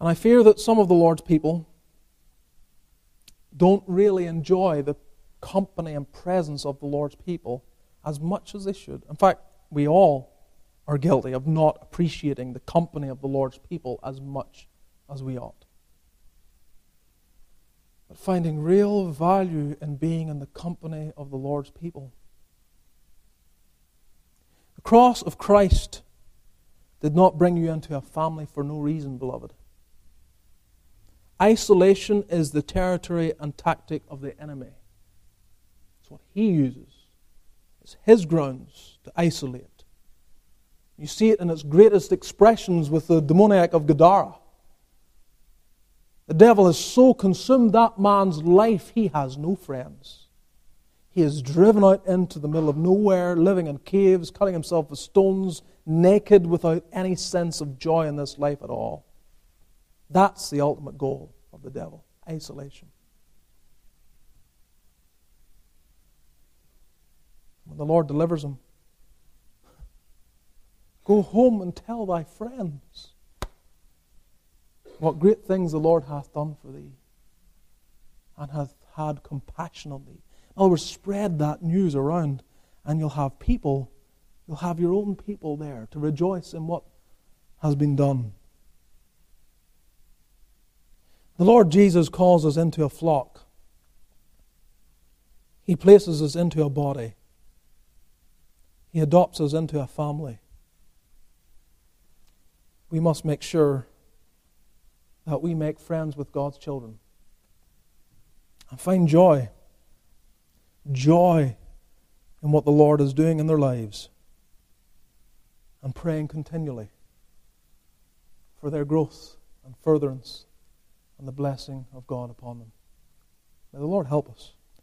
And I fear that some of the Lord's people don't really enjoy the company and presence of the Lord's people as much as they should. In fact, we all are guilty of not appreciating the company of the Lord's people as much as we ought. But finding real value in being in the company of the Lord's people. The cross of Christ did not bring you into a family for no reason, beloved. Isolation is the territory and tactic of the enemy. It's what he uses. It's his grounds to isolate. You see it in its greatest expressions with the demoniac of Gadara. The devil has so consumed that man's life, he has no friends. He is driven out into the middle of nowhere, living in caves, cutting himself with stones, naked without any sense of joy in this life at all. That's the ultimate goal of the devil isolation. When the Lord delivers him, go home and tell thy friends what great things the Lord hath done for thee and hath had compassion on thee. In other words, spread that news around, and you'll have people, you'll have your own people there to rejoice in what has been done. The Lord Jesus calls us into a flock. He places us into a body. He adopts us into a family. We must make sure that we make friends with God's children and find joy. Joy in what the Lord is doing in their lives and praying continually for their growth and furtherance and the blessing of God upon them. May the Lord help us.